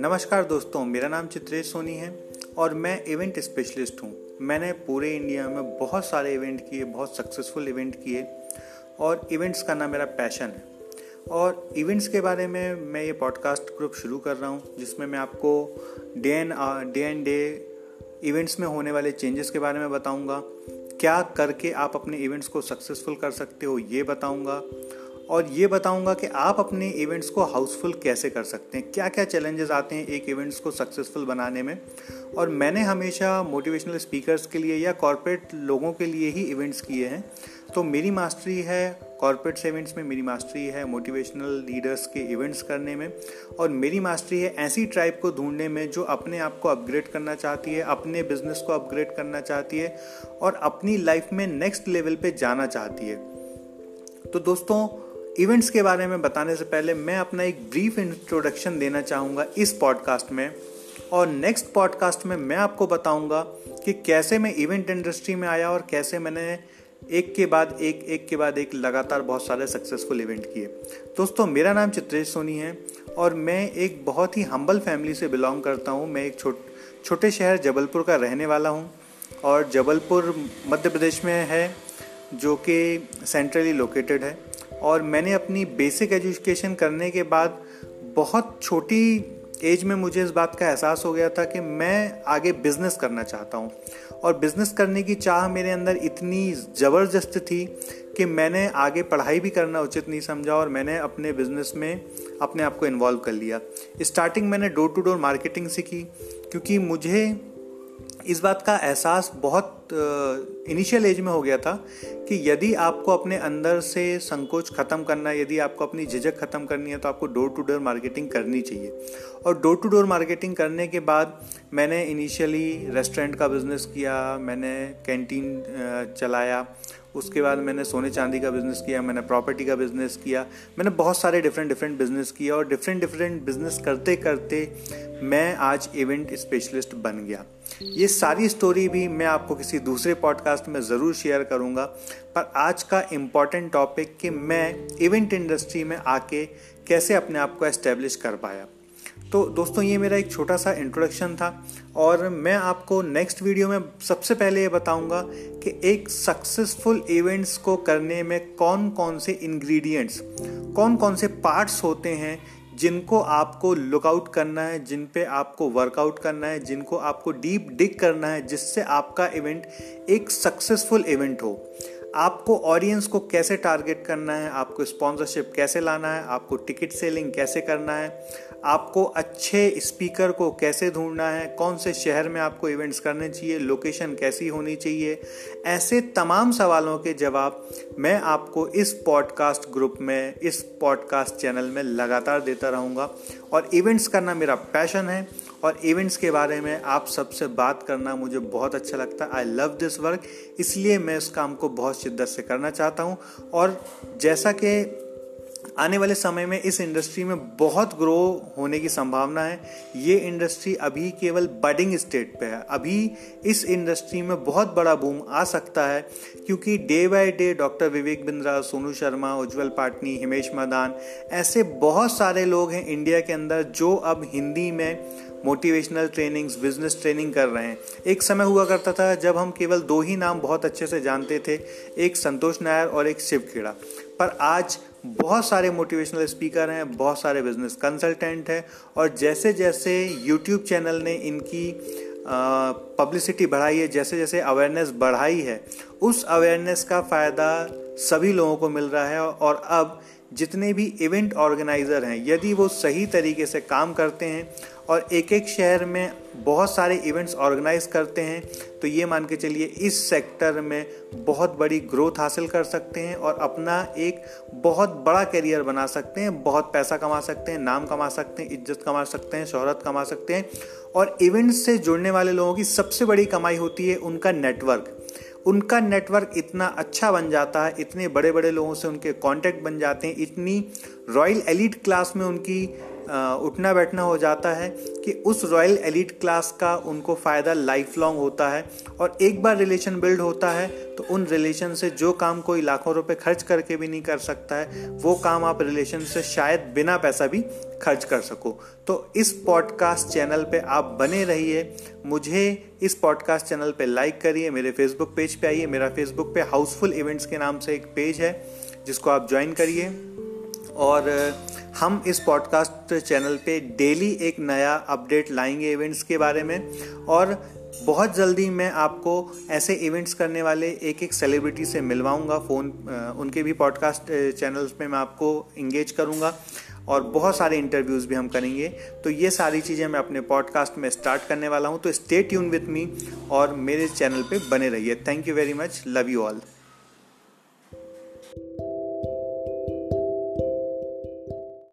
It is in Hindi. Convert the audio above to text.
नमस्कार दोस्तों, मेरा नाम चित्रेश सोनी है और मैं इवेंट स्पेशलिस्ट हूँ। मैंने पूरे इंडिया में बहुत सारे इवेंट किए, बहुत सक्सेसफुल इवेंट किए और इवेंट्स करना मेरा पैशन है। और इवेंट्स के बारे में मैं ये पॉडकास्ट ग्रुप शुरू कर रहा हूँ, जिसमें मैं आपको day and day and day events में होने वाले चेंजेस के बारे में बताऊँगा। क्या करके आप अपने इवेंट्स को सक्सेसफुल कर सकते हो, ये बताऊँगा। और ये बताऊँगा कि आप अपने इवेंट्स को हाउसफुल कैसे कर सकते हैं? क्या क्या चैलेंजेस आते हैं एक इवेंट्स को सक्सेसफुल बनाने में? और मैंने हमेशा मोटिवेशनल स्पीकर्स के लिए या कॉरपोरेट लोगों के लिए ही इवेंट्स किए हैं। तो मेरी मास्टरी है कॉरपोरेट सेवेंट्स में, मेरी मास्टरी है मोटिवेशनल लीडर्स के इवेंट्स करने में और मेरी मास्टरी है ऐसी ट्राइब को ढूँढने में जो अपने आप को अपग्रेड करना चाहती है, अपने बिज़नेस को अपग्रेड करना चाहती है और अपनी लाइफ में नेक्स्ट लेवल पे जाना चाहती है। तो दोस्तों इवेंट्स के बारे में बताने से पहले मैं अपना एक ब्रीफ इंट्रोडक्शन देना चाहूँगा इस पॉडकास्ट में और नेक्स्ट पॉडकास्ट में मैं आपको बताऊँगा कि कैसे मैं इवेंट इंडस्ट्री में आया और कैसे मैंने एक के बाद एक एक के बाद एक लगातार बहुत सारे सक्सेसफुल इवेंट किए। दोस्तों, मेरा नाम चित्रेश सोनी है और मैं एक बहुत ही हम्बल फैमिली से बिलोंग करता हूँ। मैं एक छोट, छोटे शहर जबलपुर का रहने वाला हूँ और जबलपुर मध्य प्रदेश में है, जो कि सेंट्रली लोकेटेड है। और मैंने अपनी बेसिक एजुकेशन करने के बाद बहुत छोटी एज में मुझे इस बात का एहसास हो गया था कि मैं आगे बिज़नेस करना चाहता हूँ। और बिज़नेस करने की चाह मेरे अंदर इतनी ज़बरदस्त थी कि मैंने आगे पढ़ाई भी करना उचित नहीं समझा और मैंने अपने बिज़नेस में अपने आप को इन्वॉल्व कर लिया। स्टार्टिंग मैंने डोर टू डोर मार्केटिंग से की, क्योंकि मुझे इस बात का एहसास बहुत इनिशियल एज में हो गया था कि यदि आपको अपने अंदर से संकोच ख़त्म करना है, यदि आपको अपनी झिझक ख़त्म करनी है तो आपको डोर टू डोर मार्केटिंग करनी चाहिए। और डोर टू डोर मार्केटिंग करने के बाद मैंने इनिशियली रेस्टोरेंट का बिज़नेस किया, मैंने कैंटीन चलाया। उसके बाद मैंने सोने चांदी का बिज़नेस किया, मैंने प्रॉपर्टी का बिज़नेस किया। मैंने बहुत सारे डिफरेंट डिफरेंट बिज़नेस किए और डिफरेंट डिफरेंट बिज़नेस करते करते मैं आज इवेंट स्पेशलिस्ट बन गया। ये सारी स्टोरी भी मैं आपको किसी दूसरे पॉडकास्ट में ज़रूर शेयर करूँगा। पर आज का इंपॉर्टेंट टॉपिक कि मैं इवेंट इंडस्ट्री में आके कैसे अपने आप को एस्टेब्लिश कर पाया। तो दोस्तों, ये मेरा एक छोटा सा इंट्रोडक्शन था और मैं आपको नेक्स्ट वीडियो में सबसे पहले ये बताऊँगा कि एक सक्सेसफुल इवेंट्स को करने में कौन कौन से इंग्रेडिएंट्स कौन कौन से पार्ट्स होते हैं जिनको आपको लुकआउट करना है, जिन पे आपको वर्कआउट करना है, जिनको आपको डीप डिग करना है, जिससे आपका इवेंट एक सक्सेसफुल इवेंट हो। आपको ऑडियंस को कैसे टारगेट करना है, आपको स्पॉन्सरशिप कैसे लाना है, आपको टिकट सेलिंग कैसे करना है आपको अच्छे स्पीकर को कैसे ढूंढना है? कौन से शहर में आपको इवेंट्स करने चाहिए? लोकेशन कैसी होनी चाहिए? ऐसे तमाम सवालों के जवाब मैं आपको इस पॉडकास्ट ग्रुप में, इस पॉडकास्ट चैनल में लगातार देता रहूँगा। और इवेंट्स करना मेरा पैशन है। और इवेंट्स के बारे में आप सबसे बात करना मुझे बहुत अच्छा लगता है। आई लव दिस वर्क इसलिए मैं इस काम को बहुत शिद्दत से करना चाहता हूँ। और जैसा कि आने वाले समय में इस इंडस्ट्री में बहुत ग्रो होने की संभावना है। ये इंडस्ट्री अभी केवल बडिंग स्टेट पे है। अभी इस इंडस्ट्री में बहुत बड़ा बूम आ सकता है, क्योंकि day by day doctor Vivek Bindra Sonu Sharma, Ujjwal Patni, Himesh Madan, ऐसे बहुत सारे लोग हैं इंडिया के अंदर जो अब हिंदी में मोटिवेशनल ट्रेनिंग्स बिज़नेस ट्रेनिंग कर रहे हैं। एक समय हुआ करता था जब हम केवल दो ही नाम बहुत अच्छे से जानते थे, एक संतोष नायर और एक शिव खेड़ा। पर आज बहुत सारे मोटिवेशनल स्पीकर हैं, बहुत सारे बिज़नेस कंसल्टेंट हैं और जैसे जैसे यूट्यूब चैनल ने इनकी पब्लिसिटी बढ़ाई है जैसे जैसे अवेयरनेस बढ़ाई है, उस अवेयरनेस का फ़ायदा सभी लोगों को मिल रहा है और अब जितने भी इवेंट ऑर्गेनाइज़र हैं, यदि वो सही तरीके से काम करते हैं और एक एक शहर में बहुत सारे इवेंट्स ऑर्गेनाइज करते हैं तो ये मान के चलिए इस सेक्टर में बहुत बड़ी ग्रोथ हासिल कर सकते हैं और अपना एक बहुत बड़ा करियर बना सकते हैं। बहुत पैसा कमा सकते हैं, नाम कमा सकते हैं, इज़्ज़त कमा सकते हैं, शोहरत कमा सकते हैं। और इवेंट्स से जुड़ने वाले लोगों की सबसे बड़ी कमाई होती है उनका नेटवर्क उनका नेटवर्क इतना अच्छा बन जाता है, इतने बड़े बड़े लोगों से उनके कांटेक्ट बन जाते हैं, इतनी रॉयल एलिट क्लास में उनकी उठना बैठना हो जाता है कि उस रॉयल एलिट क्लास का उनको फ़ायदा लाइफ लॉन्ग होता है और एक बार रिलेशन बिल्ड होता है तो उन रिलेशन से जो काम कोई लाखों रुपए खर्च करके भी नहीं कर सकता है, वो काम आप रिलेशन से शायद बिना पैसा भी खर्च कर सको। तो इस पॉडकास्ट चैनल पे आप बने रहिए, मुझे इस पॉडकास्ट चैनल पे लाइक करिए, मेरे फेसबुक पेज पे आइए। मेरा फेसबुक पे हाउसफुल इवेंट्स के नाम से एक पेज है, जिसको आप ज्वाइन करिए। और हम इस पॉडकास्ट चैनल पे डेली एक नया अपडेट लाएँगे इवेंट्स के बारे में और बहुत जल्दी मैं आपको ऐसे इवेंट्स करने वाले एक एक सेलिब्रिटी से मिलवाऊँगा फ़ोन उनके भी पॉडकास्ट चैनल्स में मैं आपको इंगेज करूँगा और बहुत सारे इंटरव्यूज़ भी हम करेंगे। तो ये सारी चीज़ें मैं अपने पॉडकास्ट में स्टार्ट करने वाला हूँ। तो स्टे ट्यून विथ मी और मेरे चैनल पे बने रहिए। Thank you very much love you all